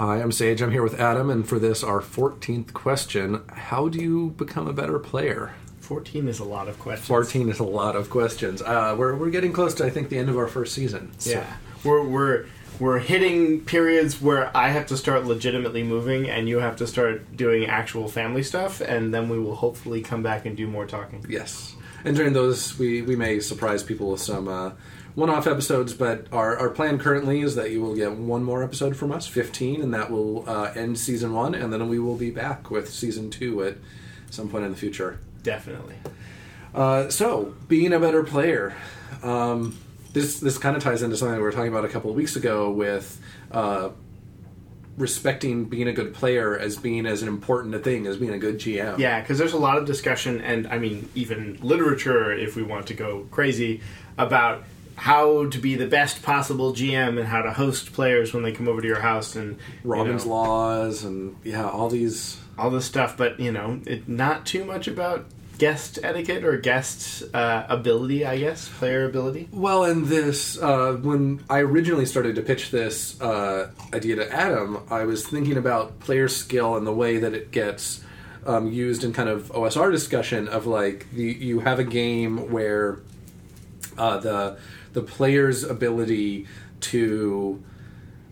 Hi, I'm Sage. I'm here with Adam, and for this, our 14th question How do you become a better player? 14 is a lot of questions. 14 is a lot of questions. Uh, we're, we're getting close to, I think, the end of our first season. So- Yeah. We're, we're, we're hitting periods where I have to start legitimately moving and you have to start doing actual family stuff, and then we will hopefully come back and do more talking. Yes. And during those, we, we may surprise people with some uh, one off episodes, but our, our plan currently is that you will get one more episode from us, 15, and that will uh, end season one, and then we will be back with season two at some point in the future. Definitely. Uh, so, being a better player. Um, this this kind of ties into something we were talking about a couple of weeks ago with uh, respecting being a good player as being as an important a thing as being a good GM. Yeah, because there's a lot of discussion, and I mean, even literature, if we want to go crazy, about how to be the best possible GM and how to host players when they come over to your house and Robin's know, laws and yeah, all these. all this stuff, but you know, it, not too much about guest etiquette or guest uh, ability, I guess, player ability. Well, in this uh, when I originally started to pitch this uh, idea to Adam, I was thinking about player skill and the way that it gets um, used in kind of OSR discussion of like the, you have a game where uh, the the player's ability to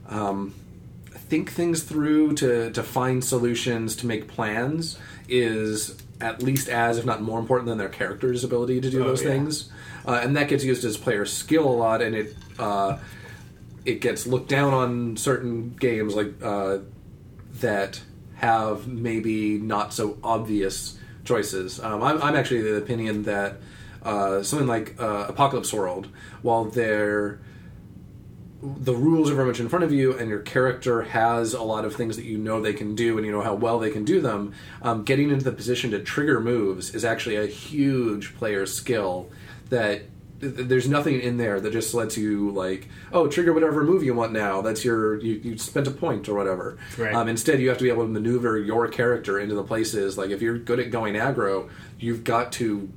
um, think things through, to to find solutions, to make plans is at least as, if not more important than their character's ability to do Oh, those yeah. things, uh, and that gets used as player skill a lot, and it. Uh, it gets looked down on certain games like uh, that have maybe not so obvious choices. Um, I'm, I'm actually the opinion that uh, something like uh, Apocalypse World, while they're the rules are very much in front of you, and your character has a lot of things that you know they can do, and you know how well they can do them. Um, getting into the position to trigger moves is actually a huge player skill that th- there's nothing in there that just lets you like oh trigger whatever move you want now that's your you, you spent a point or whatever Right. um, instead you have to be able to maneuver your character into the places like if you're good at going aggro you've got to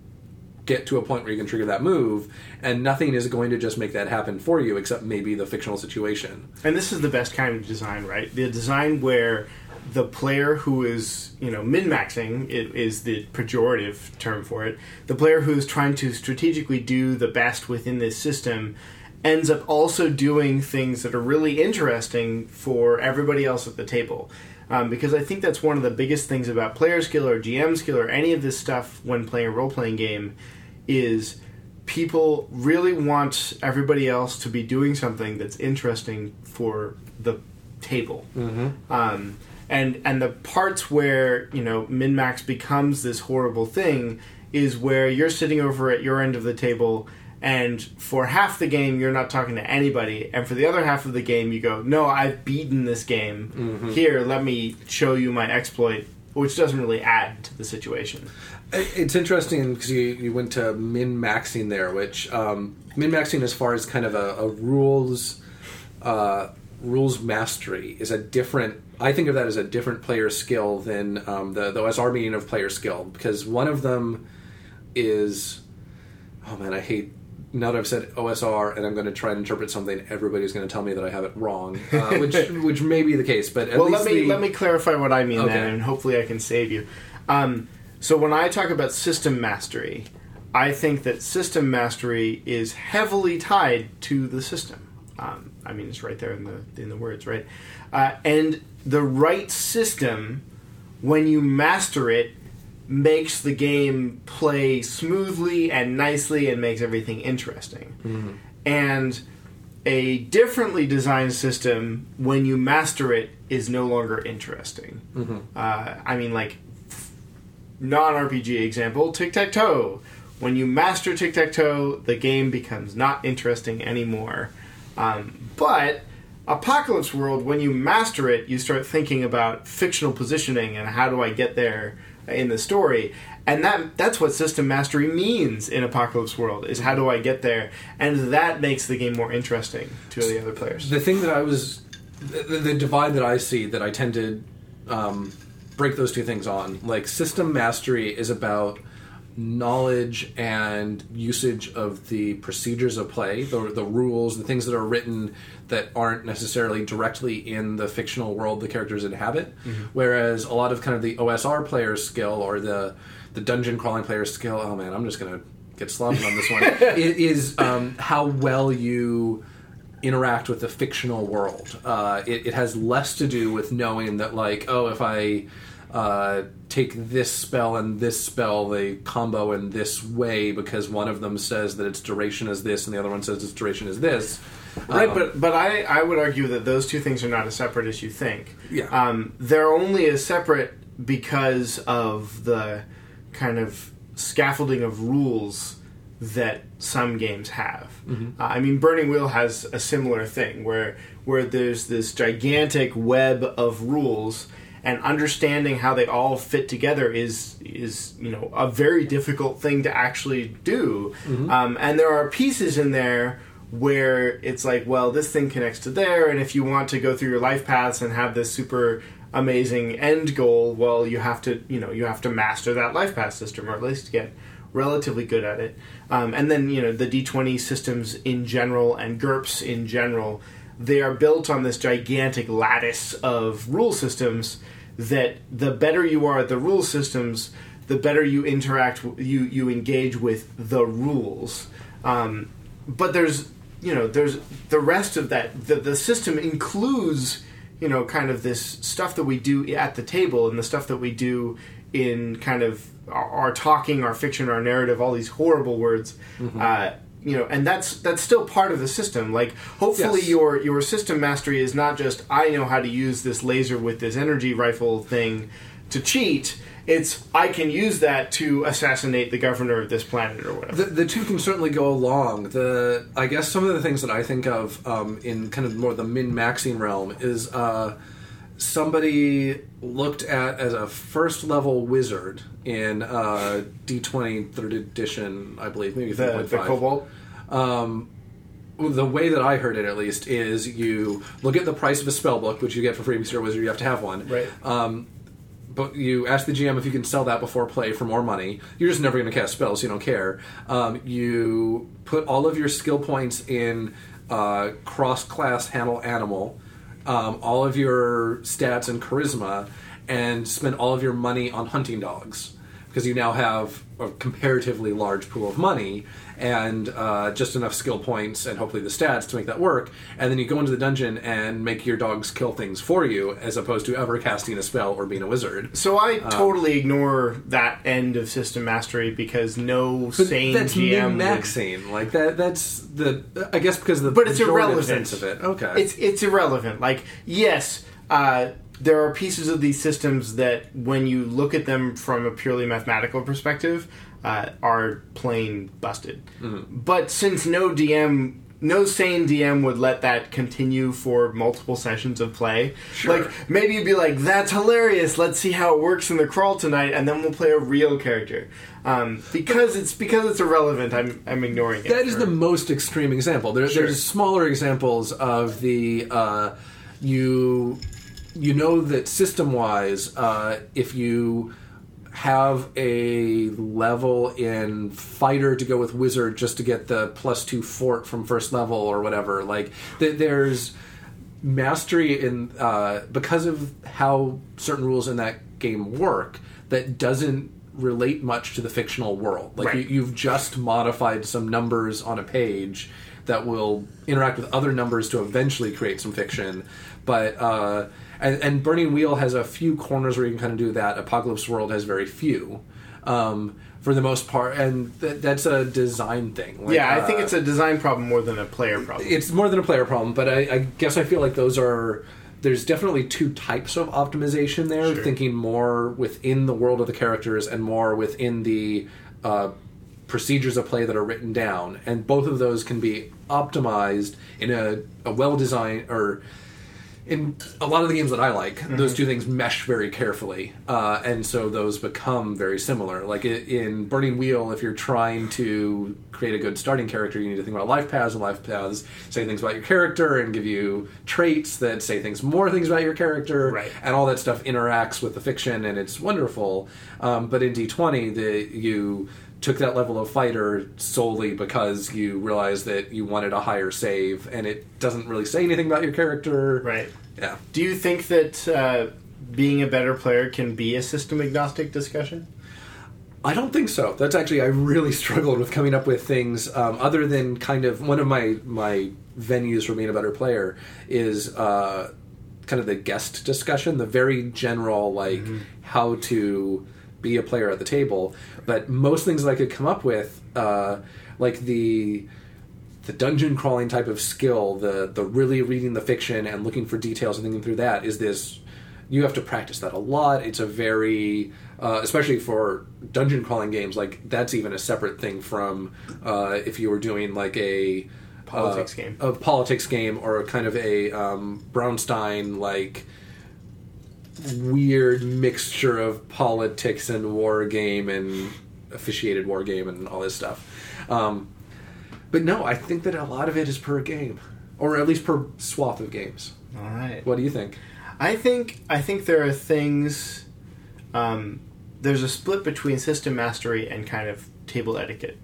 get to a point where you can trigger that move and nothing is going to just make that happen for you except maybe the fictional situation And this is the best kind of design, right? The design where the player who is, you know, min maxing it is the pejorative term for it. The player who is trying to strategically do the best within this system ends up also doing things that are really interesting for everybody else at the table. Um, because I think that's one of the biggest things about player skill or GM skill or any of this stuff when playing a role playing game is people really want everybody else to be doing something that's interesting for the table. Mm-hmm. Um, and and the parts where you know min max becomes this horrible thing is where you're sitting over at your end of the table. And for half the game, you're not talking to anybody. And for the other half of the game, you go, No, I've beaten this game. Here, let me show you my exploit, which doesn't really add to the situation. It's interesting because you, you went to min maxing there, which um, min maxing as far as kind of a, a rules uh, rules mastery is a different. I think of that as a different player skill than um, the the OSR meaning of player skill because one of them is oh man I hate now that I've said OSR and I'm going to try and interpret something everybody's going to tell me that I have it wrong uh, which which may be the case but at well, least let me the- let me clarify what I mean Okay. then, and hopefully I can save you. Um, so when I talk about system mastery, I think that system mastery is heavily tied to the system. Um, I mean, it's right there in the in the words, right? Uh, and the right system, when you master it, makes the game play smoothly and nicely and makes everything interesting. And a differently designed system, when you master it, is no longer interesting. Uh, I mean, like, non RPG example, tic tac toe. When you master tic tac toe, the game becomes not interesting anymore. Um, but Apocalypse World, when you master it, you start thinking about fictional positioning and how do I get there in the story. And that that's what system mastery means in Apocalypse World is how do I get there, and that makes the game more interesting to the other players. the thing that I was the, the divide that I see that I tend to um, break those two things on like system mastery is about knowledge and usage of the procedures of play, the, the rules, the things that are written that aren't necessarily directly in the fictional world the characters inhabit. Whereas a lot of kind of the OSR player's skill or the the dungeon crawling player's skill, oh man, I'm just gonna get sloppy on this one. it is um, how well you interact with the fictional world. Uh, it, it has less to do with knowing that, like, oh, if I uh, take this spell and this spell, they combo in this way because one of them says that its duration is this and the other one says its duration is this. Right, Um, but but I, I would argue that those two things are not as separate as you think. Yeah. Um, they're only as separate because of the kind of scaffolding of rules that some games have. Mm-hmm. Uh, I mean, Burning Wheel has a similar thing where where there's this gigantic web of rules, and understanding how they all fit together is is you know a very difficult thing to actually do. Um, and there are pieces in there where it's like, well, this thing connects to there, and if you want to go through your life paths and have this super amazing end goal, well, you have to, you know, you have to master that life path system, or at least get relatively good at it. Um, and then, you know, the D20 systems in general and GURPS in general, they are built on this gigantic lattice of rule systems that the better you are at the rule systems, the better you interact, you you engage with the rules. Um, but there's you know there's the rest of that the, the system includes you know kind of this stuff that we do at the table and the stuff that we do in kind of our, our talking our fiction our narrative all these horrible words uh, you know and that's that's still part of the system like hopefully Yes. your your system mastery is not just i know how to use this laser with this energy rifle thing to cheat it's i can use that to assassinate the governor of this planet or whatever the, the two can certainly go along. The I guess some of the things that I think of um, in kind of more the min maxing realm is uh, somebody looked at as a first level wizard in uh, D twenty third edition, I believe, maybe the, the five. cobalt Um, the way that I heard it, at least, is you look at the price of a spell book, which you get for free because you're a wizard. You have to have one. Right. Um, but you ask the GM if you can sell that before play for more money. You're just never going to cast spells. You don't care. Um, you put all of your skill points in uh, cross-class handle animal, um, all of your stats and charisma, and spend all of your money on hunting dogs because you now have a comparatively large pool of money and uh, just enough skill points and hopefully the stats to make that work. And then you go into the dungeon and make your dogs kill things for you, as opposed to ever casting a spell or being a wizard. So I Um, totally ignore that end of system mastery because no But sane that's GM. would- min-maxing. Like that. That's the. I guess because of the. but it's irrelevant. sense of it. Okay. It's it's irrelevant. Like yes, uh, there are pieces of these systems that when you look at them from a purely mathematical perspective, uh, are plain busted. Mm-hmm. But since no DM. No sane DM would let that continue for multiple sessions of play. Sure. Like maybe you'd be like, "That's hilarious. Let's see how it works in the crawl tonight, and then we'll play a real character." Um, because it's because it's irrelevant. I'm I'm ignoring it. That is for- the most extreme example. There, Sure. There's smaller examples of the uh, you you know that system wise, uh, if you have a level in fighter to go with wizard just to get the plus two fort from first level or whatever, like th- there's mastery in uh, because of how certain rules in that game work that doesn't relate much to the fictional world. Like Right. you, you've just modified some numbers on a page that will interact with other numbers to eventually create some fiction. But uh, and, and Burning Wheel has a few corners where you can kind of do that. Apocalypse World has very few. Um, for the most part, and th- that's a design thing. Like, yeah, I think uh, it's a design problem more than a player problem. it's more than a player problem, but I, I guess I feel like those are there's definitely two types of optimization there. Sure. Thinking more within the world of the characters and more within the uh, procedures of play that are written down, and both of those can be optimized in a, a well designed or in a lot of the games that I like, Mm-hmm. those two things mesh very carefully, uh, and so those become very similar. Like in Burning Wheel, if you're trying to create a good starting character, you need to think about life paths, and life paths say things about your character and give you traits that say things more things about your character, Right. and all that stuff interacts with the fiction, and it's wonderful. Um, but in D20, the you took that level of fighter solely because you realized that you wanted a higher save, and it doesn't really say anything about your character. Right. Yeah. Do you think that uh, being a better player can be a system agnostic discussion? I don't think so. That's actually I really struggled with coming up with things um, other than kind of one of my my venues for being a better player is uh, kind of the guest discussion, the very general like how to be a player at the table. But most things that I could come up with, uh, like the the dungeon crawling type of skill, the the really reading the fiction and looking for details and thinking through that is this. You have to practice that a lot. It's a very, uh, especially for dungeon crawling games, like that's even a separate thing from uh, if you were doing like a Politics uh, game. a politics game, or a kind of a um, Braunstein like weird mixture of politics and war game and officiated war game and all this stuff. Um, but no, I think that a lot of it is per game, or at least per swath of games. All right. What do you think? I think I think there are things. Um, there's a split between system mastery and kind of table etiquette,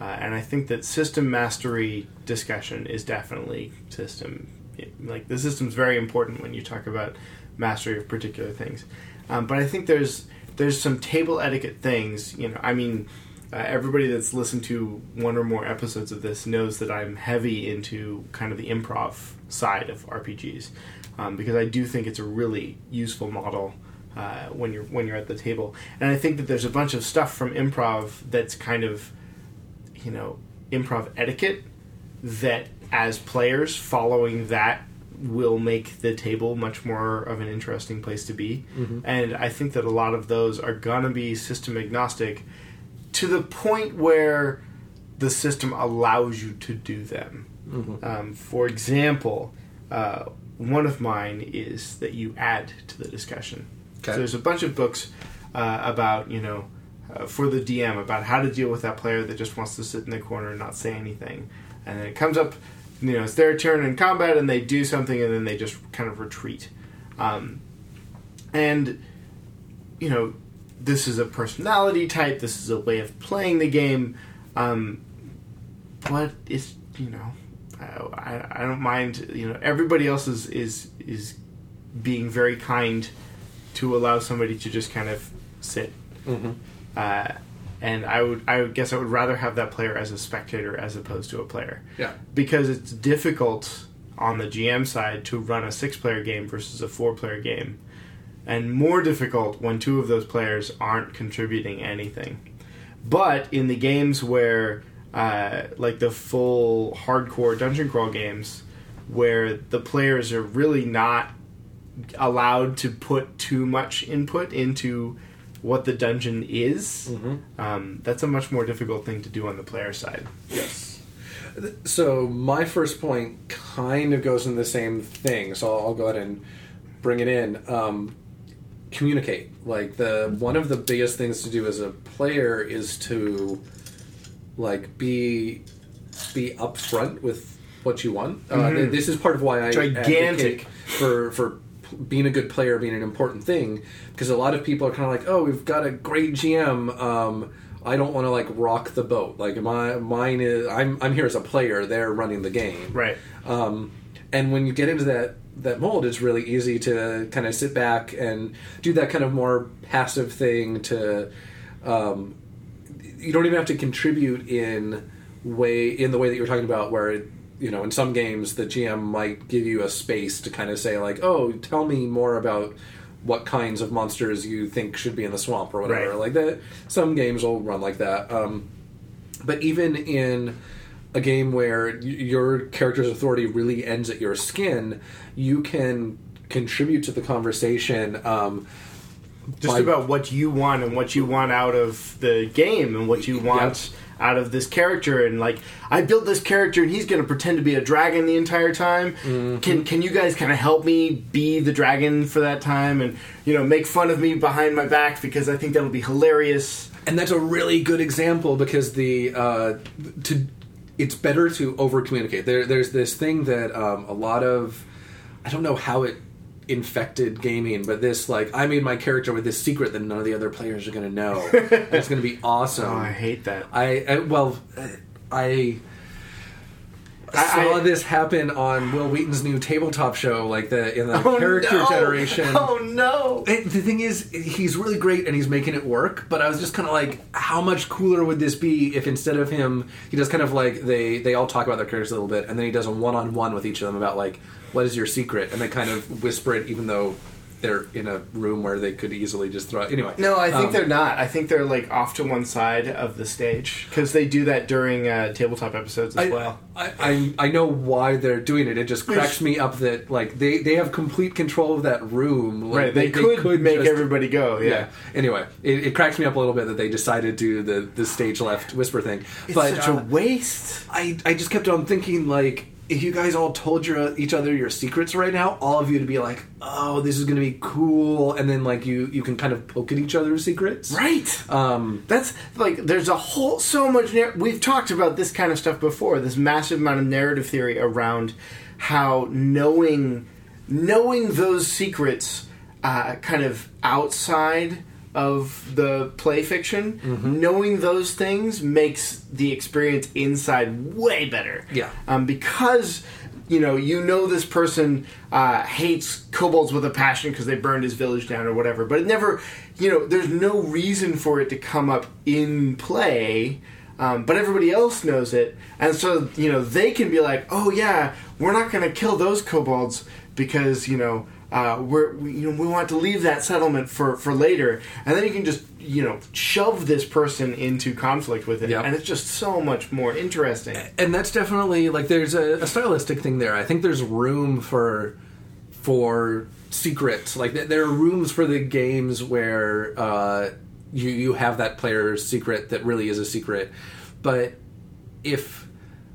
uh, and I think that system mastery discussion is definitely system. Like the system's very important when you talk about mastery of particular things, um, but I think there's there's some table etiquette things. You know, I mean. Uh, everybody that's listened to one or more episodes of this knows that I'm heavy into kind of the improv side of RPGs um, because I do think it's a really useful model uh, when you're when you're at the table. And I think that there's a bunch of stuff from improv that's kind of you know improv etiquette that as players following that will make the table much more of an interesting place to be. And I think that a lot of those are gonna be system agnostic to the point where the system allows you to do them. Um, for example, uh, one of mine is that you add to the discussion. Okay. So there's a bunch of books uh, about you know uh, for the DM about how to deal with that player that just wants to sit in the corner and not say anything, and then it comes up, you know, it's their turn in combat and they do something and then they just kind of retreat, um, and you know this is a personality type, this is a way of playing the game, um, but it's you know I, I, I don't mind you know everybody else is is is being very kind to allow somebody to just kind of sit. Mm-hmm. uh, and I would I would guess I would rather have that player as a spectator as opposed to a player. Yeah. because it's difficult on the GM side to run a six player game versus a four player game. And more difficult when two of those players aren't contributing anything. But in the games where uh, like the full hardcore dungeon crawl games where the players are really not allowed to put too much input into what the dungeon is um, that's a much more difficult thing to do on the player side Yes. So my first point kind of goes in the same thing. So I'll, I'll go ahead and bring it in. Um, communicate. Like the one of the biggest things to do as a player is to like be be upfront with what you want. Uh, this is part of why I Gigantic. for for being a good player being an important thing because a lot of people are kind of like, oh, we've got a great GM. Um, I don't want to like rock the boat. Like my mine is, I'm I'm here as a player. They're running the game. right Um, and when you get into that that mold, it's really easy to kind of sit back and do that kind of more passive thing. To um, you don't even have to contribute in way in the way that you're talking about, where you know in some games the GM might give you a space to kind of say like, oh, tell me more about what kinds of monsters you think should be in the swamp or whatever. Right. Like that, some games will run like that. Um, but even in a game where y- your character's authority really ends at your skin, you can contribute to the conversation. Um, just by- about what you want and what you want out of the game and what you want out of this character and like I built this character and he's going to pretend to be a dragon the entire time. Can can you guys kind of help me be the dragon for that time and you know make fun of me behind my back because I think that'll be hilarious. and that's a really good example because the uh, to it's better to over communicate. There, there's this thing that um, a lot of I don't know how it infected gaming, but this like I made my character with this secret that none of the other players are going to know. and it's going to be awesome. Oh, I hate that. I, I well, I. I- saw I- this happen on Wil Wheaton's new tabletop show, like the in the Oh, character no! generation. Oh no! And the thing is, he's really great and he's making it work. But I was just kind of like, how much cooler would this be if instead of him, he does kind of like they they all talk about their characters a little bit, and then he does a one on one with each of them about like what is your secret, and they kind of whisper it, even though they're in a room where they could easily just throw. it. Anyway, No, I think um, they're not. I think they're like off to one side of the stage because they do that during uh, tabletop episodes as I, well. I, I I know why they're doing it. It just cracks me up that like they, they have complete control of that room. Like, Right, they, could, make just- everybody go. Yeah, Yeah. Anyway, it, it cracks me up a little bit that they decided to do the the stage left whisper thing. it's but such uh, a waste. I I just kept on thinking like if you guys all told your each other your secrets right now, all of you to be like, oh, this is going to be cool, and then like you you can kind of poke at each other's secrets. Right. Um. That's like there's a whole so much. Nar- We've talked about this kind of stuff before. This massive amount of narrative theory around how knowing knowing those secrets, uh, kind of outside of the play fiction, Mm-hmm. knowing those things makes the experience inside way better. Yeah. Um, because you know you know this person uh, hates kobolds with a passion because they burned his village down or whatever, but it never, you know, there's no reason for it to come up in play. Um, but everybody else knows it, and so you know they can be like, "Oh yeah, we're not going to kill those kobolds because you know uh, we're we, you know we want to leave that settlement for for later," and then you can just you know shove this person into conflict with it, Yep. and it's just so much more interesting. and that's definitely like there's a, a stylistic thing there. I think there's room for for secrets. Like there are rooms for the games where uh, you you have that player's secret that really is a secret. But if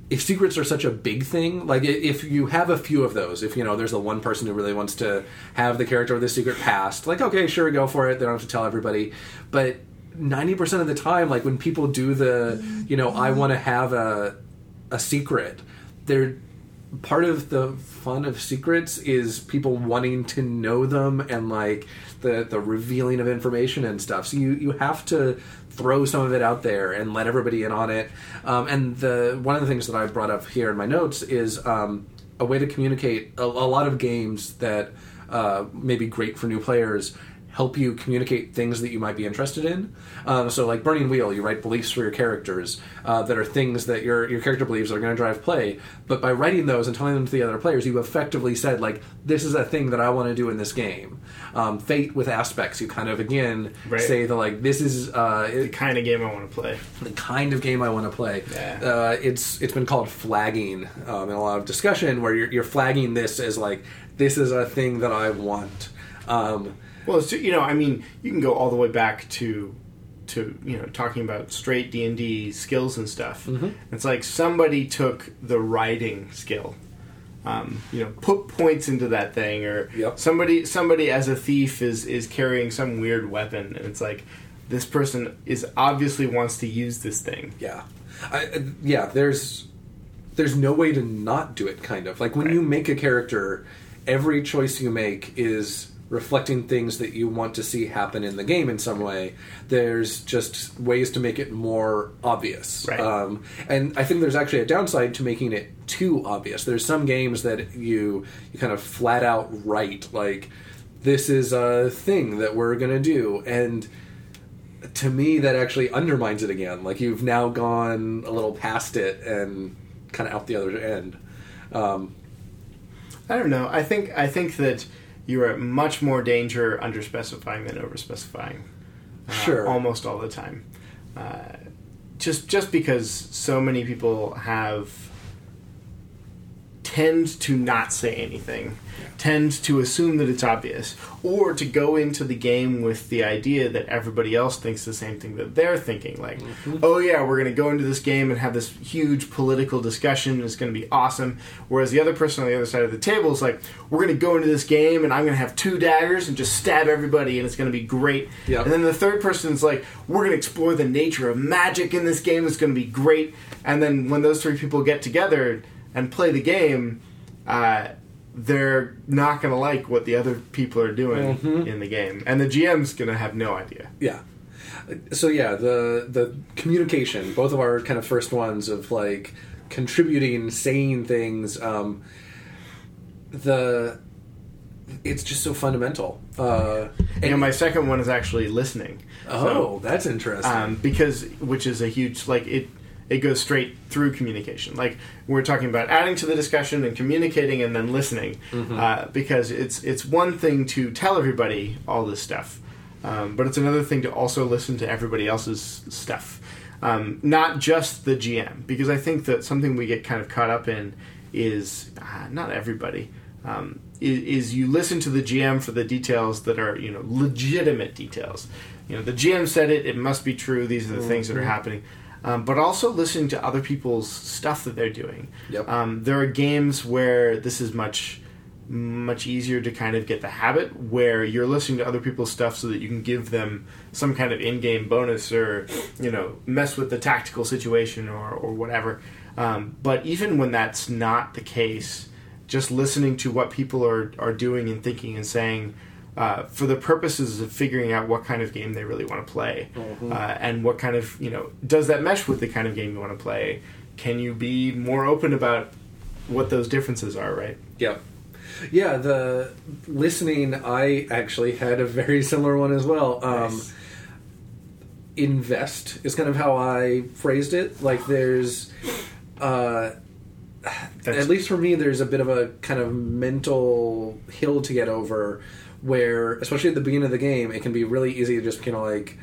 if secrets are such a big thing, like if you have a few of those, if you know there's the one person who really wants to have the character with the secret passed, like okay, sure, go for it. They don't have to tell everybody, but. 90% of the time like when people do the you know i want to have a a secret they're part of the fun of secrets is people wanting to know them and like the the revealing of information and stuff so you you have to throw some of it out there and let everybody in on it. Um, and the one of the things that i brought up here in my notes is um, a way to communicate a, a lot of games that uh, may be great for new players help you communicate things that you might be interested in. Um, so, like Burning Wheel, you write beliefs for your characters uh, that are things that your your character believes are going to drive play. But by writing those and telling them to the other players, you effectively said like, "This is a thing that I want to do in this game." Um, Fate with aspects, you kind of again Right. say the like, "This is uh, the kind of game I want to play. the kind of game I want to play. Yeah. Uh, it's it's been called flagging um, in a lot of discussion where you're, you're flagging this as like this is a thing that I want. Um, Well, it's, you know, I mean, you can go all the way back to to you know talking about straight D and D skills and stuff. Mm-hmm. It's like somebody took the writing skill, um, you know, put points into that thing, or Yep. somebody somebody as a thief is is carrying some weird weapon, and it's like this person is obviously wants to use this thing. Yeah, I, uh, yeah. There's there's no way to not do it. Kind of like when Right. you make a character, every choice you make is reflecting things that you want to see happen in the game in some way. There's just ways to make it more obvious. Right. Um, and I think there's actually a downside to making it too obvious. There's some games that you you kind of flat out write like this is a thing that we're gonna do and to me that actually undermines it again like you've now gone a little past it and kind of out the other end um, I don't know. I think I think that you are at much more danger under specifying than over specifying. Uh, Sure. almost all the time. Uh, just just because so many people have tend to not say anything, tend to assume that it's obvious, or to go into the game with the idea that everybody else thinks the same thing that they're thinking. Like, mm-hmm. oh yeah, we're going to go into this game and have this huge political discussion. It's going to be awesome. Whereas the other person on the other side of the table is like, we're going to go into this game and I'm going to have two daggers and just stab everybody and it's going to be great. Yep. And then the third person is like, we're going to explore the nature of magic in this game. It's going to be great. And then when those three people get together and play the game, uh, they're not going to like what the other people are doing in the game, and the GM's going to have no idea. Yeah. So yeah, the the communication, both of our kind of first ones of like contributing, saying things, um, the it's just so fundamental. Uh, And my second one is actually listening. oh, that's interesting. um, because which is a huge like it it goes straight through communication like we're talking about adding to the discussion and communicating and then listening uh, because it's it's one thing to tell everybody all this stuff um, but it's another thing to also listen to everybody else's stuff um, not just the gm because i think that something we get kind of caught up in is uh, not everybody um, is, is you listen to the GM for the details that are you know legitimate details. You know the GM said it; it must be true. These are the things that are happening. Um, but also listening to other people's stuff that they're doing. Yep. Um, there are games where this is much much easier to kind of get the habit where you're listening to other people's stuff so that you can give them some kind of in-game bonus or you know mess with the tactical situation or, or whatever um, but even when that's not the case just listening to what people are, are doing and thinking and saying uh, for the purposes of figuring out what kind of game they really want to play uh, and what kind of you know does that mesh with the kind of game you want to play can you be more open about what those differences are right Yep. Yeah, the listening, I actually had a very similar one as well. Um, Nice. Invest is kind of how I phrased it. Like, there's, uh, at least for me, there's a bit of a kind of mental hill to get over where, especially at the beginning of the game, it can be really easy to just kind of like,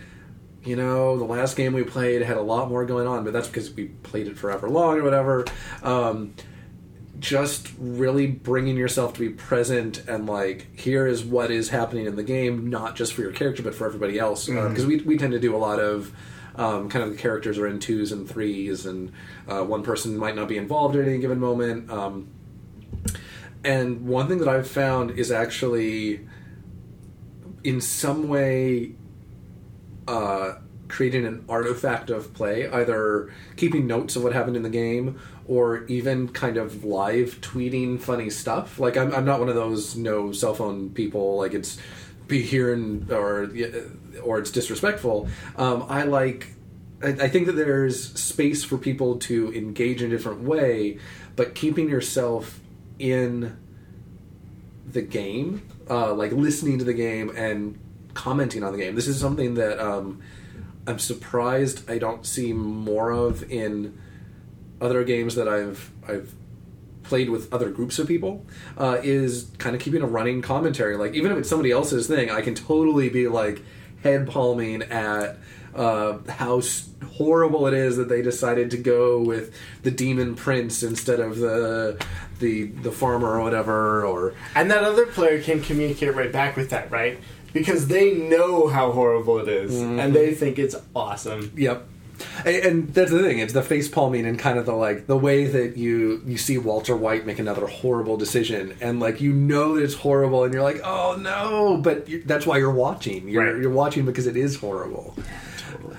you know, the last game we played had a lot more going on, but that's because we played it forever long or whatever. Um, just really bringing yourself to be present and like here is what is happening in the game not just for your character but for everybody else. Because we, we tend to do a lot of um, kind of the characters are in twos and threes and uh, one person might not be involved at any given moment. Um, and one thing that i've found is actually in some way uh, creating an artifact of play, either keeping notes of what happened in the game or even kind of live tweeting funny stuff. Like I'm, I'm not one of those no cell phone people. Like it's be here and or or it's disrespectful. Um, I like. I I think that there's space for people to engage in a different way, but keeping yourself in the game, uh, like listening to the game and commenting on the game. This is something that um, I'm surprised I don't see more of in other games that I've I've played with other groups of people. Uh, is kind of keeping a running commentary. Like even if it's somebody else's thing, I can totally be like head palming at. Uh, how horrible it is that they decided to go with the demon prince instead of the the the farmer or whatever or and that other player can communicate right back with that right because they know how horrible it is, and they think it's awesome Yep. And, and that's the thing; it's the face palming and kind of the like the way that you you see Walter White make another horrible decision, and like you know that it's horrible, and you're like, oh no! But that's why you're watching. You're Right. you're watching because it is horrible.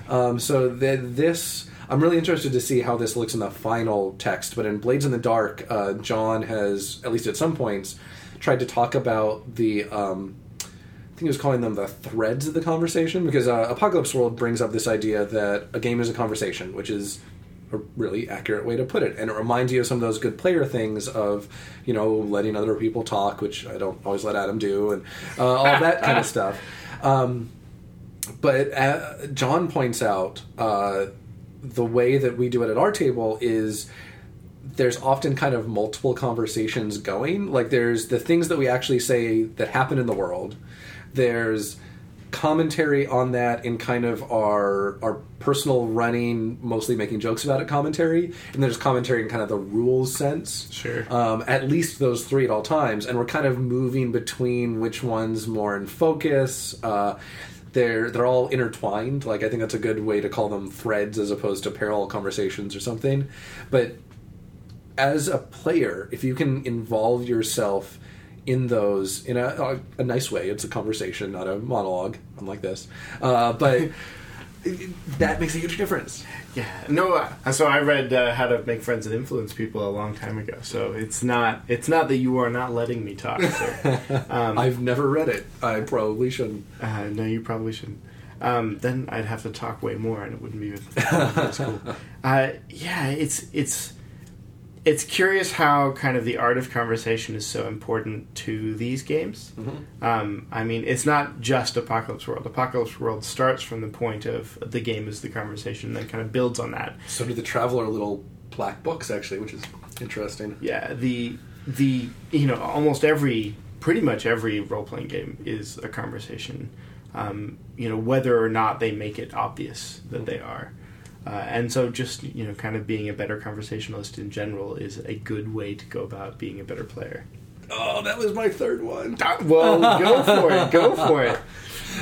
Um, so the, this, I'm really interested to see how this looks in the final text. But in Blades in the Dark, uh, John has, at least at some points, tried to talk about the. Um, I think he was calling them the threads of the conversation because uh, Apocalypse World brings up this idea that a game is a conversation, which is a really accurate way to put it, and it reminds you of some of those good player things of you know letting other people talk, which I don't always let Adam do, and uh, all that kind of stuff. Um, but uh, John points out uh, the way that we do it at our table is there's often kind of multiple conversations going. Like there's the things that we actually say that happen in the world. There's commentary on that in kind of our our personal running, mostly making jokes about it commentary, and there's commentary in kind of the rules sense. Sure. Um, at least those three at all times, and we're kind of moving between which one's more in focus. Uh, they're they're all intertwined. Like I think that's a good way to call them threads as opposed to parallel conversations or something. But as a player, if you can involve yourself in those in a, a, a nice way, it's a conversation, not a monologue, unlike this. Uh, but that makes a huge difference. Yeah, no. Uh, so I read uh, How to Make Friends and Influence People a long time ago. So it's not it's not that you are not letting me talk. Sir. Um, I've never read it. I probably shouldn't. Uh, no, you probably shouldn't. Um, then I'd have to talk way more, and it wouldn't be as cool. Uh, yeah, it's it's it's curious how kind of the art of conversation is so important to these games. Mm-hmm. Um, I mean, it's not just Apocalypse World. Apocalypse World starts from the point of the game is the conversation, and then kind of builds on that. So do the Traveller little black books actually, which is interesting. Yeah, the the you know almost every pretty much every role playing game is a conversation. Um, you know whether or not they make it obvious that they are. Uh, and so, just you know, kind of being a better conversationalist in general is a good way to go about being a better player. Oh, that was my third one. Well, go for it. Go for it.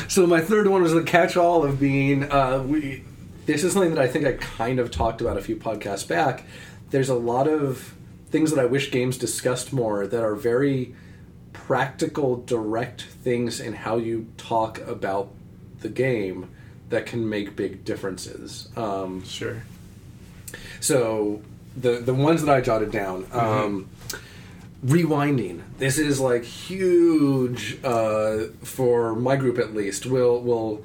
So my third one was the catch-all of being. Uh, we. This is something that I think I kind of talked about a few podcasts back. There's a lot of things that I wish games discussed more that are very practical, direct things in how you talk about the game that can make big differences. Um, Sure. so the the ones that I jotted down, um, rewinding. This is like huge uh, for my group at least. We'll will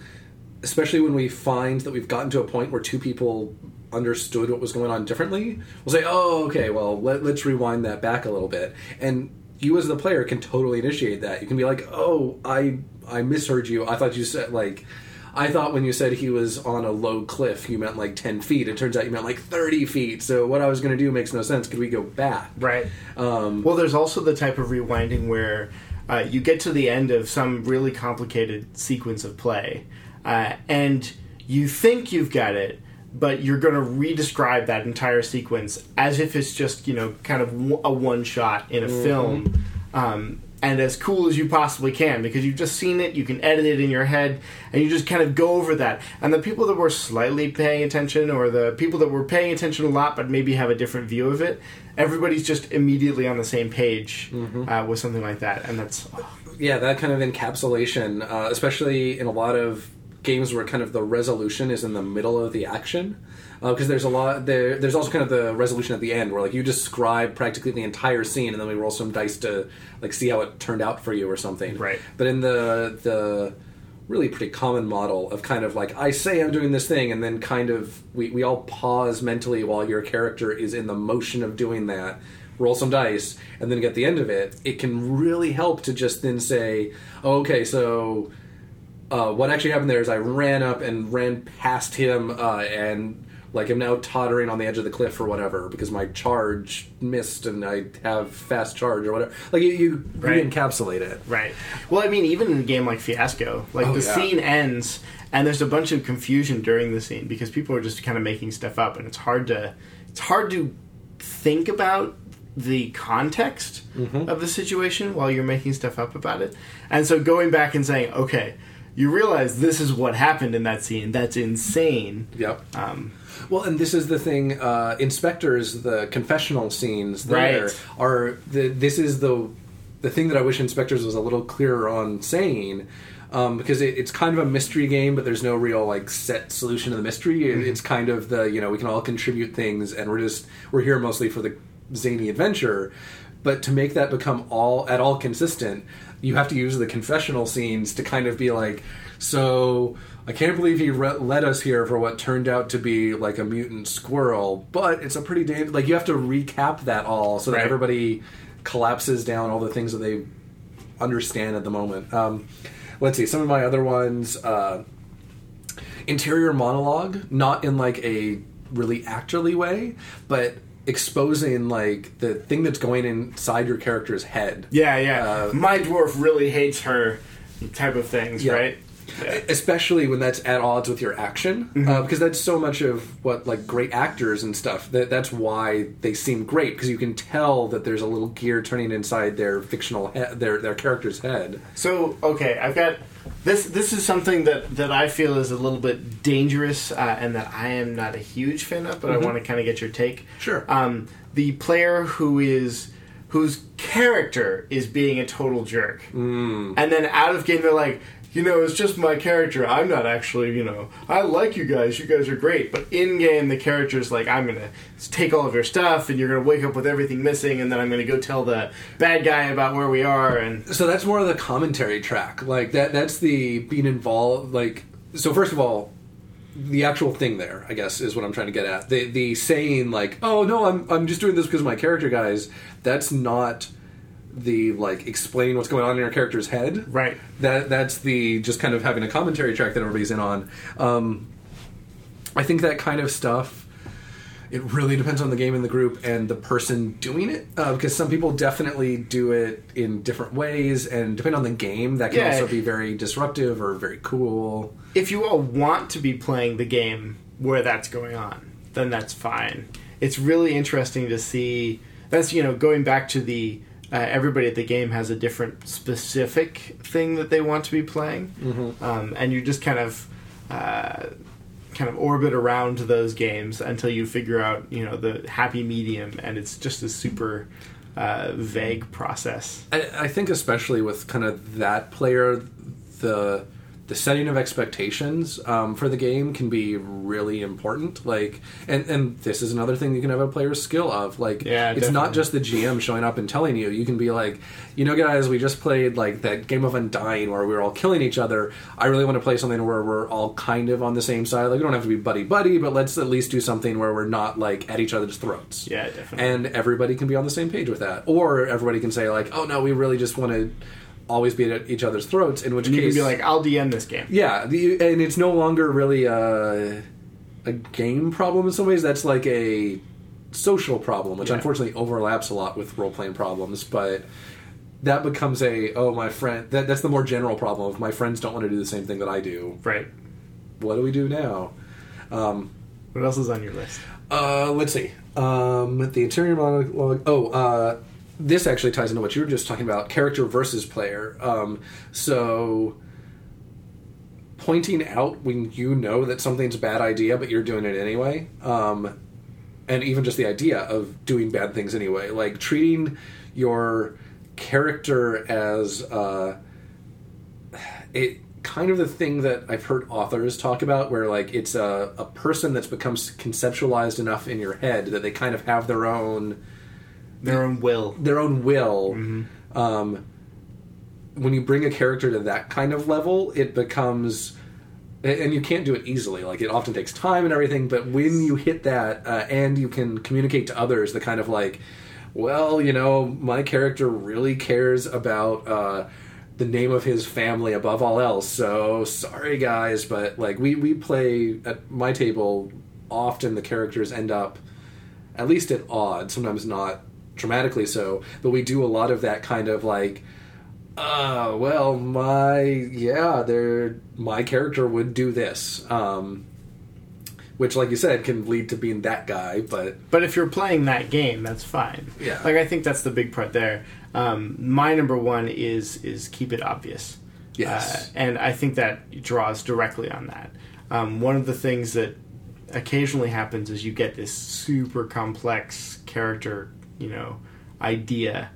especially when we find that we've gotten to a point where two people understood what was going on differently. We'll say, "Oh, okay. Well, let, let's rewind that back a little bit." And you as the player can totally initiate that. You can be like, "Oh, I I misheard you. I thought you said like." I thought when you said he was on a low cliff, you meant like 10 feet. It turns out you meant like 30 feet. So what I was going to do makes no sense. Could we go back? Right. Um, Well, there's also the type of rewinding where uh, you get to the end of some really complicated sequence of play, uh, and you think you've got it, but you're going to re-describe that entire sequence as if it's just you know kind of w- a one shot in a film. Um, and as cool as you possibly can because you've just seen it, you can edit it in your head, and you just kind of go over that. And the people that were slightly paying attention, or the people that were paying attention a lot but maybe have a different view of it, everybody's just immediately on the same page uh, with something like that, and that's yeah, that kind of encapsulation, uh, especially in a lot of games where kind of the resolution is in the middle of the action. Because there's a lot there. There's also kind of the resolution at the end, where like you describe practically the entire scene, and then we roll some dice to like see how it turned out for you or something. Right. But in the the really pretty common model of kind of like I say I'm doing this thing, and then kind of we we all pause mentally while your character is in the motion of doing that. Roll some dice, and then get the end of it. It can really help to just then say, oh, "Okay, so uh, what actually happened there is I ran up and ran past him, uh, and like I'm now tottering on the edge of the cliff or whatever because my charge missed and I have fast charge or whatever. Like you, you Right. encapsulate it. Right. Well, I mean, even in a game like Fiasco, like Oh, the yeah. scene ends and there's a bunch of confusion during the scene because people are just kind of making stuff up, and it's hard to it's hard to think about the context of the situation while you're making stuff up about it. And so going back and saying, okay, you realize this is what happened in that scene. That's insane. Yep. Um, Well, and this is the thing. Uh, InSpectres, the confessional scenes there Right. are. The, this is the the thing that I wish InSpectres was a little clearer on saying. Um, because it, it's kind of a mystery game, but there's no real like set solution to the mystery. It, It's kind of the you know we can all contribute things, and we're just we're here mostly for the zany adventure. But to make that become all at all consistent, you have to use the confessional scenes to kind of be like, so I can't believe he re- led us here for what turned out to be like a mutant squirrel, but it's a pretty damn like you have to recap that all so that Right. everybody collapses down all the things that they understand at the moment. Um, let's see some of my other ones. Uh, interior monologue, not in like a really actorly way, but exposing like the thing that's going inside your character's head. yeah, yeah. Uh, My dwarf really hates her type of things, Yeah. right? Especially when that's at odds with your action uh, because that's so much of what like great actors and stuff that that's why they seem great because you can tell that there's a little gear turning inside their fictional he- their their character's head So okay, I've got this. This is something that that I feel is a little bit dangerous, uh, and that I am not a huge fan of. But I want to kind of get your take. Sure. Um, the player who is whose character is being a total jerk, mm. and then out of game they're like. You know, it's just my character. I'm not actually, you know, I like you guys. You guys are great. But in game, the character's like, I'm going to take all of your stuff and you're going to wake up with everything missing and then I'm going to go tell the bad guy about where we are. And so that's more of the commentary track like that that's the being involved like so first of all the actual thing there i guess is what i'm trying to get at the the saying like oh no i'm i'm just doing this because of my character guys that's not the like explain what's going on in your character's head Right. that that's the just kind of having a commentary track that everybody's in on um i think that kind of stuff it really depends on the game and the group and the person doing it uh, because some people definitely do it in different ways and depending on the game that can Yeah. also be very disruptive or very cool if you all want to be playing the game where that's going on, then that's fine. It's really interesting to see. That's you know going back to the uh, everybody at the game has a different specific thing that they want to be playing, Mm-hmm. um, and you just kind of. Uh, kind of orbit around those games until you figure out you know the happy medium and it's just a super uh, vague process I, I think especially with kind of that player, the the setting of expectations um, for the game can be really important. Like, and and this is another thing you can have a player's skill of. Like, Yeah, it's not just the GM showing up and telling you. You can be like, you know, guys, we just played like that game of Undying where we were all killing each other. I really want to play something where we're all kind of on the same side. Like, we don't have to be buddy buddy, but let's at least do something where we're not like at each other's throats yeah definitely and everybody can be on the same page with that or everybody can say like oh no we really just want to always be at each other's throats in which you can case be like i'll dm this game yeah the, and it's no longer really a, a game problem in some ways that's like a social problem which Yeah. unfortunately overlaps a lot with role-playing problems but that becomes a oh my friend that, that's the more general problem of my friends don't want to do the same thing that i do right what do we do now Um, what else is on your list Uh, let's see. Um, the interior monologue. Oh, uh, this actually ties into what you were just talking about: character versus player. Um, so, pointing out when you know that something's a bad idea, but you're doing it anyway. Um, and even just the idea of doing bad things anyway, like treating your character as uh, it kind of the thing that I've heard authors talk about, where like it's a, a person that's becomes conceptualized enough in your head that they kind of have their own their own will their own will. Um, when you bring a character to that kind of level, it becomes and you can't do it easily. Like it often takes time and everything. But when you hit that, uh, and you can communicate to others, the kind of like, well, you know, my character really cares about uh, the name of his family above all else. So sorry, guys, but like we we play at my table. Often the characters end up at least at odds. Sometimes not dramatically so, but we do a lot of that kind of like uh well my yeah there my character would do this um which like you said can lead to being that guy but But if you're playing that game, that's fine. Yeah. Like I think that's the big part there. Um, my number one is is keep it obvious. Yes. Uh, and I think that draws directly on that. Um, one of the things that occasionally happens is you get this super complex character, you know, idea,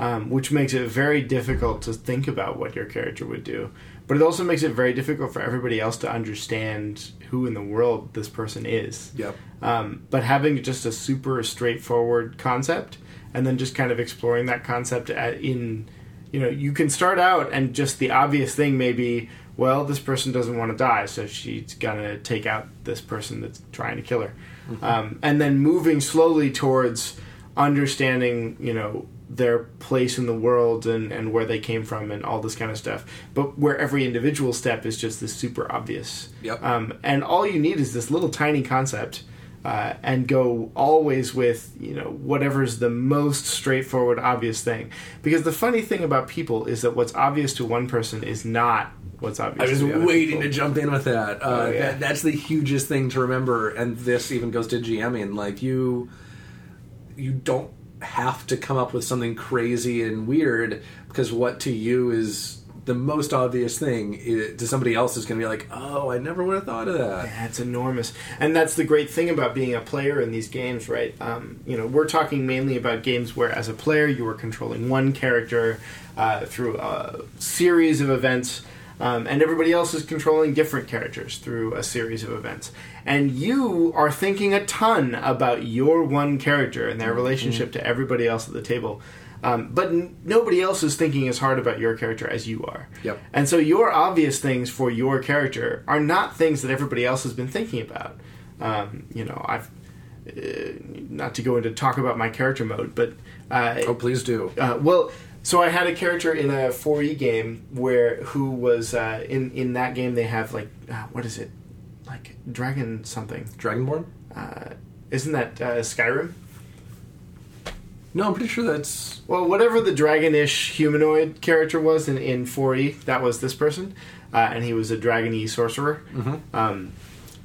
um, which makes it very difficult to think about what your character would do. But it also makes it very difficult for everybody else to understand who in the world this person is. yep Um, but having just a super straightforward concept and then just kind of exploring that concept at, in, you know, you can start out and just the obvious thing may be, well, this person doesn't want to die, so she's gonna take out this person that's trying to kill her, um, and then moving slowly towards understanding, you know, their place in the world and, and where they came from and all this kind of stuff. But where every individual step is just this super obvious. Yep. Um, and all you need is this little tiny concept. Uh, and go always with you know whatever's the most straightforward obvious thing because the funny thing about people is that what's obvious to one person is not what's obvious I was to waiting people. to jump in with that. Uh, Oh, yeah. that. That's the hugest thing to remember, and this even goes to GMing. Like you, you don't have to come up with something crazy and weird because what to you is the most obvious thing to somebody else is going to be like, oh, I never would have thought of that. Yeah, it's enormous, and that's the great thing about being a player in these games, right? Um, you know, we're talking mainly about games where, as a player, you are controlling one character uh, through a series of events, um, and everybody else is controlling different characters through a series of events. And you are thinking a ton about your one character and their relationship to everybody else at the table. Um, but n- nobody else is thinking as hard about your character as you are. Yep. And so your obvious things for your character are not things that everybody else has been thinking about. Um, you know, I've uh, not to go into talk about my character mode, but uh, Oh, please do. uh, well, so I had a character in a 4E game where who was uh, in in that game they have like uh, what is it like dragon something? Dragonborn? Uh, isn't that uh, Skyrim? No, I'm pretty sure that's. Well, whatever the dragonish humanoid character was in, in 4E, that was this person, uh, and he was a dragony sorcerer. Um,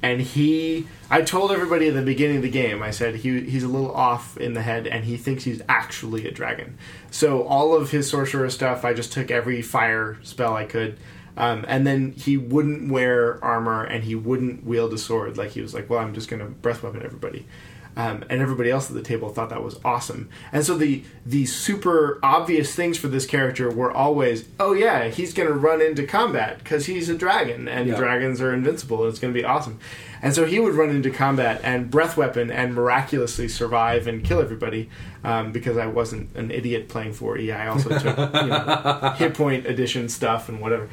and he, I told everybody at the beginning of the game, I said he he's a little off in the head, and he thinks he's actually a dragon. So all of his sorcerer stuff, I just took every fire spell I could. Um, and then he wouldn't wear armor and he wouldn't wield a sword. Like he was like, "Well, I'm just going to breath weapon everybody." Um, and everybody else at the table thought that was awesome. And so the the super obvious things for this character were always, oh yeah, he's going to run into combat because he's a dragon, and Yeah. dragons are invincible, and it's going to be awesome. And so he would run into combat and breath weapon and miraculously survive and kill everybody um, because I wasn't an idiot playing 4E. I also took you know, hit point addition stuff and whatever.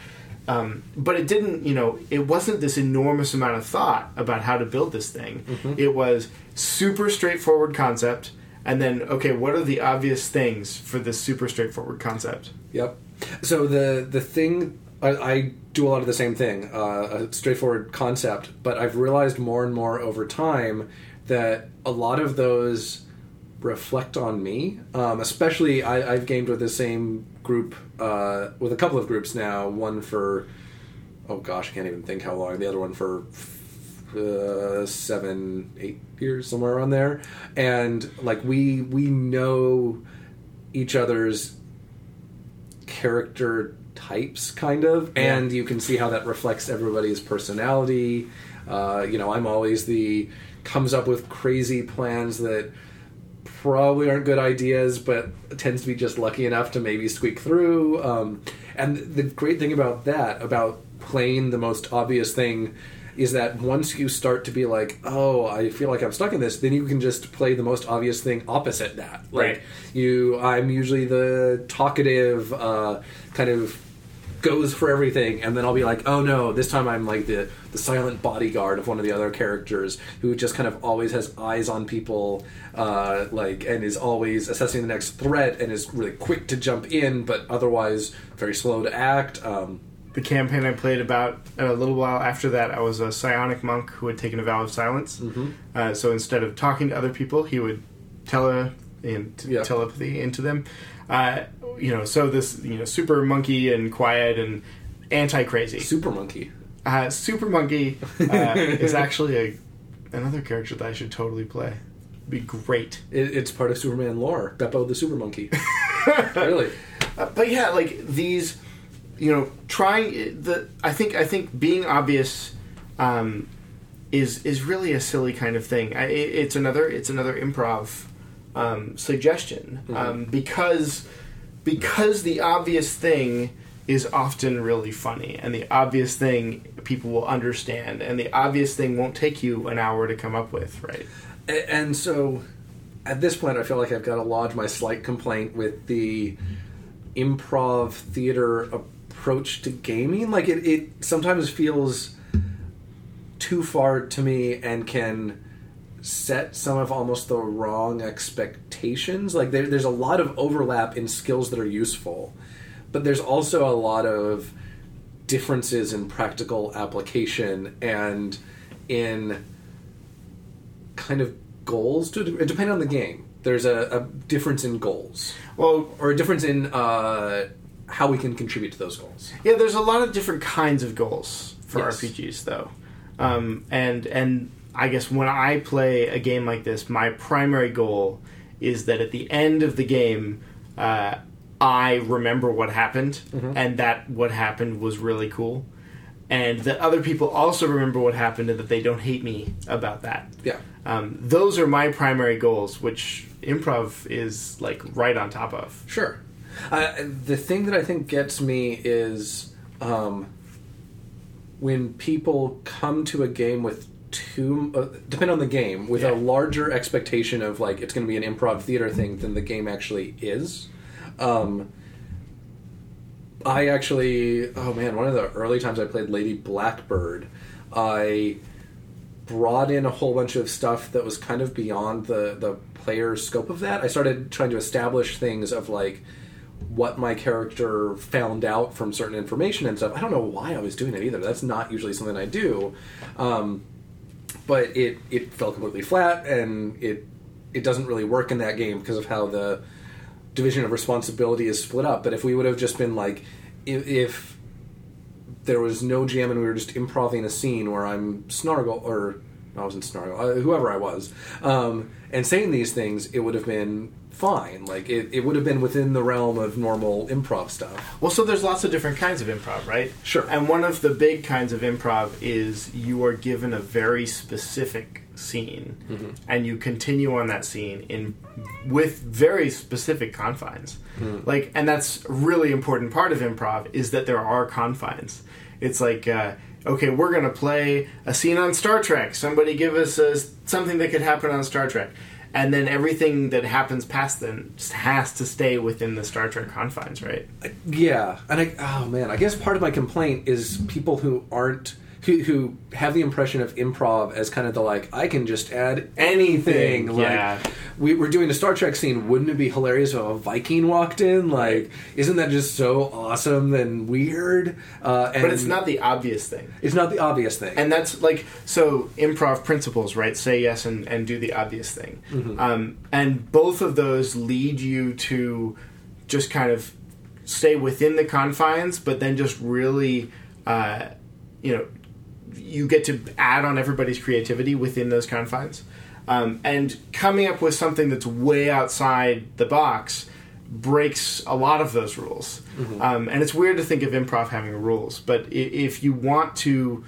Um, but it didn't, you know, it wasn't this enormous amount of thought about how to build this thing. It was super straightforward concept, and then okay, what are the obvious things for this super straightforward concept? Yep. So the the thing I, I do a lot of the same thing, uh, a straightforward concept, but I've realized more and more over time that a lot of those reflect on me. Um, especially, I, I've gamed with the same group, uh, with a couple of groups now. One for oh gosh, I can't even think how long. The other one for uh, seven, eight years, somewhere around there. And like we we know each other's character types, kind of, Yeah. and you can see how that reflects everybody's personality. Uh, you know, I'm always the comes up with crazy plans that probably aren't good ideas, but tends to be just lucky enough to maybe squeak through. Um, and the great thing about that, about playing the most obvious thing, is that once you start to be like, oh, I feel like I'm stuck in this, then you can just play the most obvious thing opposite that. Like Right. you, I'm usually the talkative, uh, kind of goes for everything, and then I'll be like, oh no, this time I'm like the the silent bodyguard of one of the other characters who just kind of always has eyes on people, uh, like, and is always assessing the next threat and is really quick to jump in, but otherwise very slow to act. Um, The campaign I played about a little while after that, I was a psionic monk who had taken a vow of silence. Uh, so instead of talking to other people, he would tell tele in, Yeah. telepathy into them. Uh, you know, so this you know super monkey and quiet and anti crazy. super monkey. Uh, super monkey uh, is actually a another character that I should totally play. Be great. It, it's part of Superman lore. Beppo the super monkey. really. Uh, but yeah, like these, you know, trying the. I think I think being obvious um, is is really a silly kind of thing. I, it's another it's another improv um, suggestion um, because because the obvious thing is often really funny, and the obvious thing people will understand, and the obvious thing won't take you an hour to come up with, right? And so, at this point, I feel like I've got to lodge my slight complaint with the improv theater approach to gaming. Like it, it sometimes feels too far to me and can set some of almost the wrong expectations. Like there, there's a lot of overlap in skills that are useful, but there's also a lot of differences in practical application and in kind of goals to depending on the game there's a, a difference in goals Well, or a difference in uh, how we can contribute to those goals. Yeah, there's a lot of different kinds of goals for Yes. RPGs, though, um, and and I guess when I play a game like this, my primary goal is that at the end of the game, uh, I remember what happened, and that what happened was really cool, and that other people also remember what happened, and that they don't hate me about that. Yeah. Um, those are my primary goals, which improv is like right on top of. Sure. Uh, the thing that I think gets me is um, when people come to a game with too, uh, depend on the game, with Yeah. a larger expectation of like it's going to be an improv theater thing than the game actually is. Um, I actually, oh man, one of the early times I played Lady Blackbird, I brought in a whole bunch of stuff that was kind of beyond the the player's scope of that. I started trying to establish things of like what my character found out from certain information and stuff. I don't know why I was doing it either. That's not usually something I do. Um, but it it fell completely flat and it it doesn't really work in that game because of how the division of responsibility is split up. But if we would have just been like if, if there was no GM and we were just improvising a scene where I'm Snargle or I wasn't Snargle, uh, whoever I was, um, and saying these things, it would have been fine. Like it, it would have been within the realm of normal improv stuff. Well, so there's lots of different kinds of improv, right? Sure. And one of the big kinds of improv is you are given a very specific scene, Mm-hmm. and you continue on that scene in with very specific confines. Mm. Like, and that's a really important part of improv is that there are confines. It's like. Uh, Okay, we're gonna play a scene on Star Trek. Somebody give us a, something that could happen on Star Trek, and then everything that happens past then just has to stay within the Star Trek confines, right? Yeah, and I oh man, I guess part of my complaint is people who aren't who, who have the impression of improv as kind of the like I can just add anything. Like, yeah. we, we're doing a Star Trek scene. Wouldn't it be hilarious if a Viking walked in? Like, isn't that just so awesome and weird? Uh, and But it's not the obvious thing. It's not the obvious thing. And that's like, so improv principles, right? Say yes and, and do the obvious thing. Um, and both of those lead you to just kind of stay within the confines, but then just really, uh, you know, you get to add on everybody's creativity within those confines. Um, and coming up with something that's way outside the box breaks a lot of those rules. Um, and it's weird to think of improv having rules, but if you want to,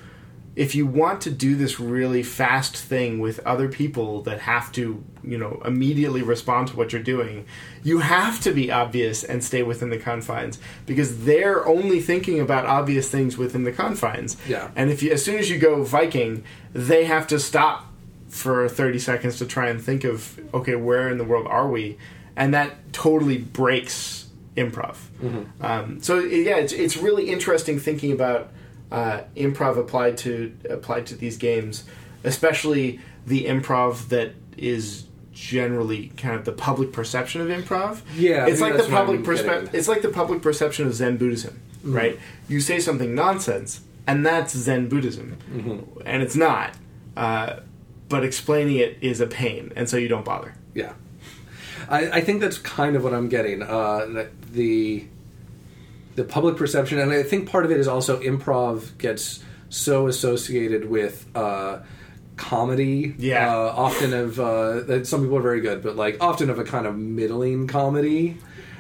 if you want to do this really fast thing with other people that have to, you know, immediately respond to what you're doing, you have to be obvious and stay within the confines because they're only thinking about obvious things within the confines. Yeah. And if you, as soon as you go Viking, they have to stop for 30 seconds to try and think of, okay, where in the world are we? And that totally breaks improv. Um, so yeah, it's, it's really interesting thinking about uh, improv applied to applied to these games, especially the improv that is generally kind of the public perception of improv. Yeah, it's like the public perspective. It's like the public perception of Zen Buddhism, right? You say something nonsense, and that's Zen Buddhism, and it's not. Uh, but explaining it is a pain, and so you don't bother. Yeah, I, I think that's kind of what I'm getting. Uh, that the the public perception, and I think part of it is also improv gets so associated with uh, comedy. Yeah. uh, often of uh, some people are very good, but like often of a kind of middling comedy.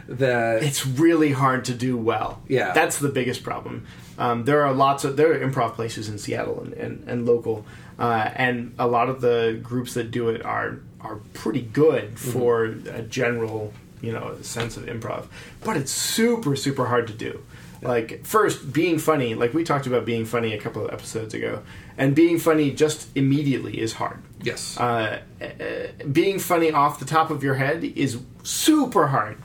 That It's really hard to do well. Yeah. that's the biggest problem. Um, there are lots of there are improv places in Seattle and, and, and local, uh, and a lot of the groups that do it are are pretty good for a general you know a sense of improv. But it's super super hard to do. Like first, being funny, like we talked about being funny a couple of episodes ago, and being funny just immediately is hard. yes, Uh, uh, being funny off the top of your head is super hard.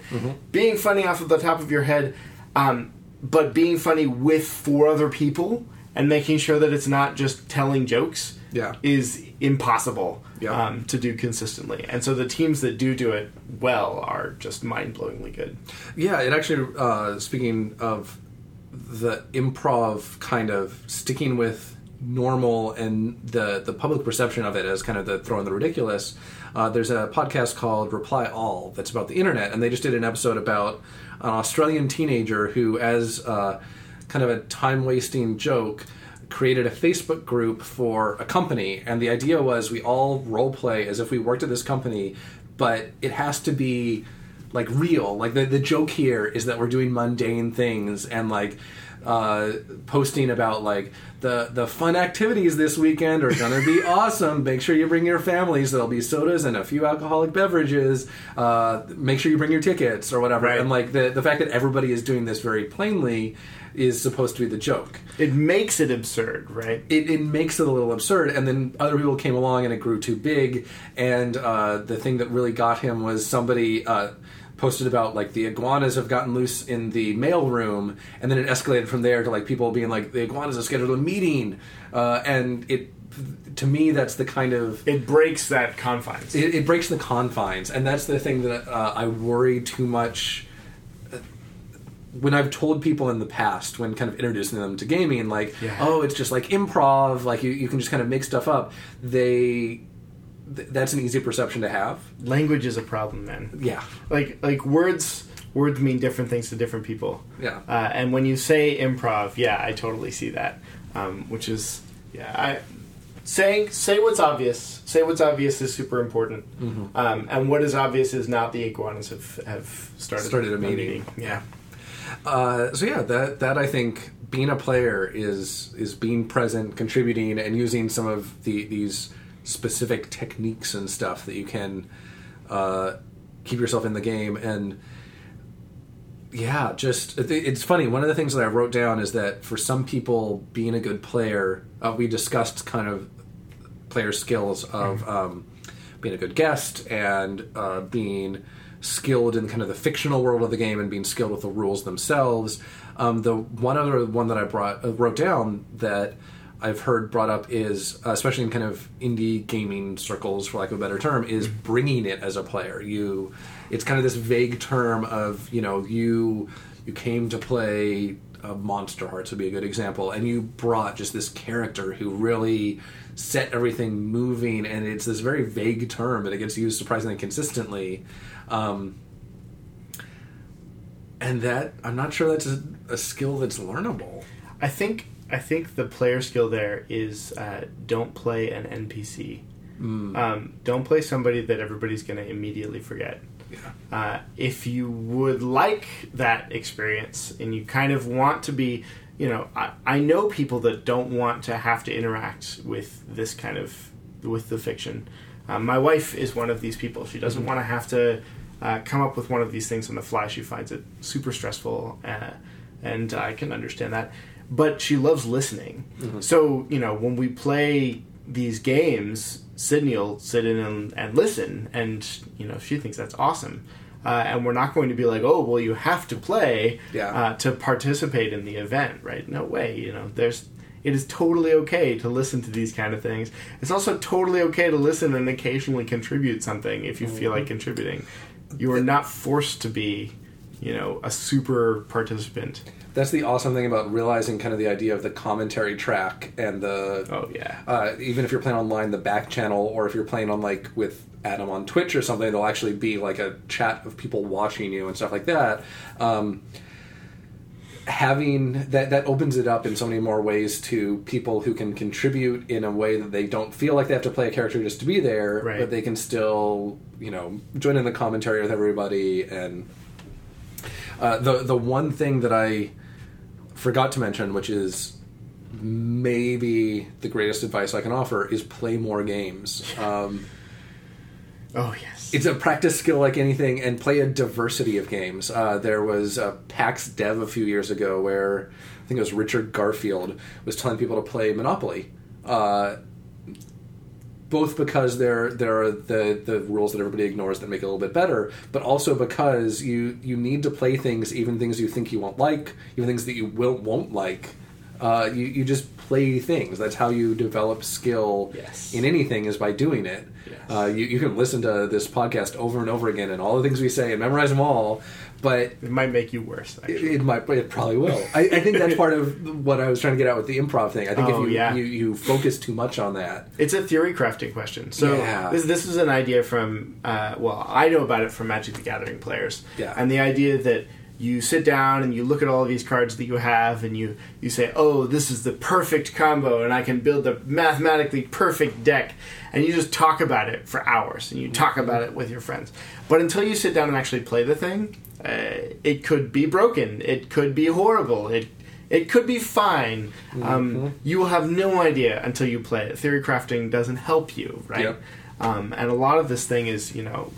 Being funny off of the top of your head, um, but being funny with four other people and making sure that it's not just telling jokes Yeah. is impossible Yeah. um, to do consistently. And so the teams that do do it well are just mind blowingly good. Yeah, it actually. Uh, speaking of the improv, kind of sticking with normal and the the public perception of it as kind of the throwing the ridiculous. Uh, there's a podcast called Reply All that's about the internet, and they just did an episode about an Australian teenager who, as uh, kind of a time wasting joke, created a Facebook group for a company, and the idea was we all role play as if we worked at this company, but it has to be like real. Like the the joke here is that we're doing mundane things and like uh, posting about like the the fun activities this weekend are gonna be awesome. Make sure you bring your families. There'll be sodas and a few alcoholic beverages. Uh, make sure you bring your tickets or whatever. Right. And like the the fact that everybody is doing this very plainly is supposed to be the joke. It makes it absurd, right? It, it makes it a little absurd, and then other people came along and it grew too big. And uh, the thing that really got him was somebody uh, posted about like the iguanas have gotten loose in the mail room, and then it escalated from there to like people being like the iguanas have scheduled a meeting, uh, and it to me that's the kind of It breaks that confines. it, it breaks the confines, and that's the thing that uh, I worry too much. uh, When I've told people in the past, when kind of introducing them to gaming, like, Yeah. oh, it's just like improv, like you, you can just kind of make stuff up. They, th- that's an easy perception to have. Language is a problem, man. Yeah, Like like words words mean different things to different people. yeah, Uh, and when you say improv, yeah, I totally see that. Um, which is yeah, I saying say what's obvious. Say what's obvious is super important. Mm-hmm. Um, and what is obvious is not the iguanas have have started Started a meeting. Yeah. Uh, so yeah, that that I think being a player is is being present, contributing, and using some of the these specific techniques and stuff that you can uh, keep yourself in the game. And yeah, just it's funny. One of the things that I wrote down is that for some people, being a good player, uh, we discussed kind of player skills of um, being a good guest and uh, being skilled in kind of the fictional world of the game and being skilled with the rules themselves. Um, the one other one that I brought uh, wrote down that I've heard brought up is, uh, especially in kind of indie gaming circles, for lack of a better term, is bringing it as a player. You, it's kind of this vague term of you know you you came to play uh, Monster Hearts would be a good example, and you brought just this character who really set everything moving, and it's this very vague term, and it gets used surprisingly consistently. Um, and that I'm not sure that's a, a skill that's learnable. I think I think the player skill there is uh, don't play an NPC. Um, don't play somebody that everybody's going to immediately forget. Yeah. Uh, if you would like that experience and you kind of want to be, you know, I, I know people that don't want to have to interact with this kind of with the fiction. Um, my wife is one of these people. She doesn't want to have to uh, come up with one of these things on the fly. She finds it super stressful, uh, and I can understand that. But she loves listening. So you know, when we play these games, Sydney will sit in and, and listen, and you know, she thinks that's awesome. Uh, and we're not going to be like, oh, well, you have to play Yeah. uh, to participate in the event, right? No way. You know, there's it is totally okay to listen to these kind of things. It's also totally okay to listen and occasionally contribute something if you feel like contributing. You are not forced to be, you know, a super participant. That's the awesome thing about realizing kind of the idea of the commentary track and the Oh yeah. uh, even if you're playing online, the back channel, or if you're playing on like with Adam on Twitch or something, there'll actually be like a chat of people watching you and stuff like that. Um, having that that opens it up in so many more ways to people who can contribute in a way that they don't feel like they have to play a character just to be there, Right. but they can still you know join in the commentary with everybody and. Uh, the the one thing that I forgot to mention, which is maybe the greatest advice I can offer, is play more games. Um, Oh yes. it's a practice skill like anything, and play a diversity of games. Uh, there was a PAX Dev a few years ago where I think it was Richard Garfield was telling people to play Monopoly. Uh, both because there there are the the rules that everybody ignores that make it a little bit better, but also because you you need to play things, even things you think you won't like, even things that you will won't like. Uh, you you just play things. That's how you develop skill Yes. in anything is by doing it. Yes. Uh, you, you can listen to this podcast over and over again and all the things we say and memorize them all, but It might make you worse. it, it might it probably will. I, I think that's part of what I was trying to get out with the improv thing. I think Oh, if you, yeah. you you focus too much on that, It's a theory crafting question. So Yeah. this, this is an idea from uh, well, I know about it from Magic the Gathering players. Yeah. And the idea that you sit down and you look at all these cards that you have and you you say, "Oh, this is the perfect combo and I can build the mathematically perfect deck." And you just talk about it for hours and you talk about it with your friends. But until you sit down and actually play the thing, uh, it could be broken. It could be horrible. It it could be fine. Um, you will have no idea until you play it. Theory crafting doesn't help you, right? Yep. Um, and a lot of this thing is, you know,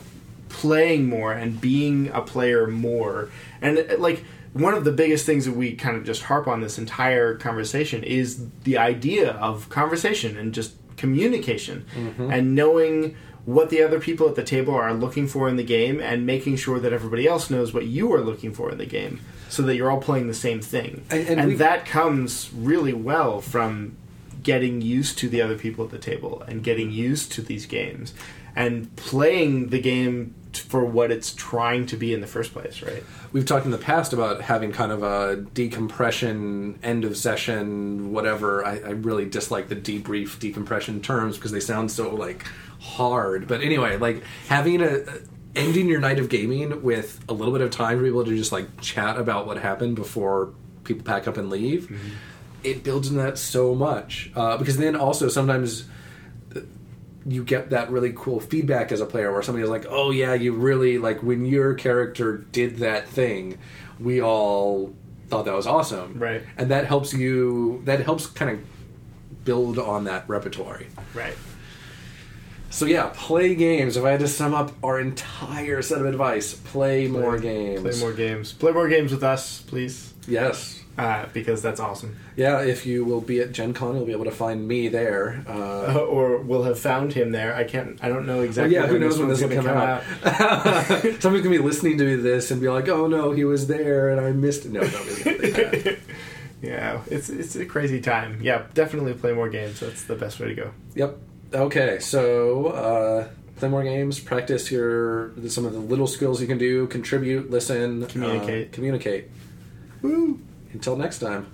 playing more and being a player more. And uh, like one of the biggest things that we kind of just harp on this entire conversation is the idea of conversation and just communication and knowing what the other people at the table are looking for in the game and making sure that everybody else knows what you are looking for in the game so that you're all playing the same thing. And- and and that comes really well from getting used to the other people at the table and getting used to these games and playing the game for what it's trying to be in the first place, right? we've talked in the past about having kind of a decompression, end of session, whatever. I, I really dislike the debrief, decompression terms because they sound so like hard. But anyway, like having a ending your night of gaming with a little bit of time for people to just like chat about what happened before people pack up and leave. It builds in that so much uh, because then also sometimes you get that really cool feedback as a player where somebody's like, "Oh yeah, you really like when your character did that thing, we all thought that was awesome." Right. And that helps you that helps kind of build on that repertoire. Right. So yeah, play games. If I had to sum up our entire set of advice, play, more games. Play more games. Play more games with us, please, Yes. Uh, because that's awesome. Yeah, if you will be at Gen Con, you'll be able to find me there. Uh, Uh, or we'll have found him there. I can't. I don't know exactly. yeah, who knows when this will gonna come out. Somebody's gonna be listening to this and be like, "Oh no, he was there and I missed it." No, nobody's gonna think that. Yeah, it's it's a crazy time. Yeah, definitely play more games. That's the best way to go. Yep. Okay, so uh, play more games, practice your some of the little skills you can do, contribute, listen, uh, Communicate. communicate. Woo! Until next time.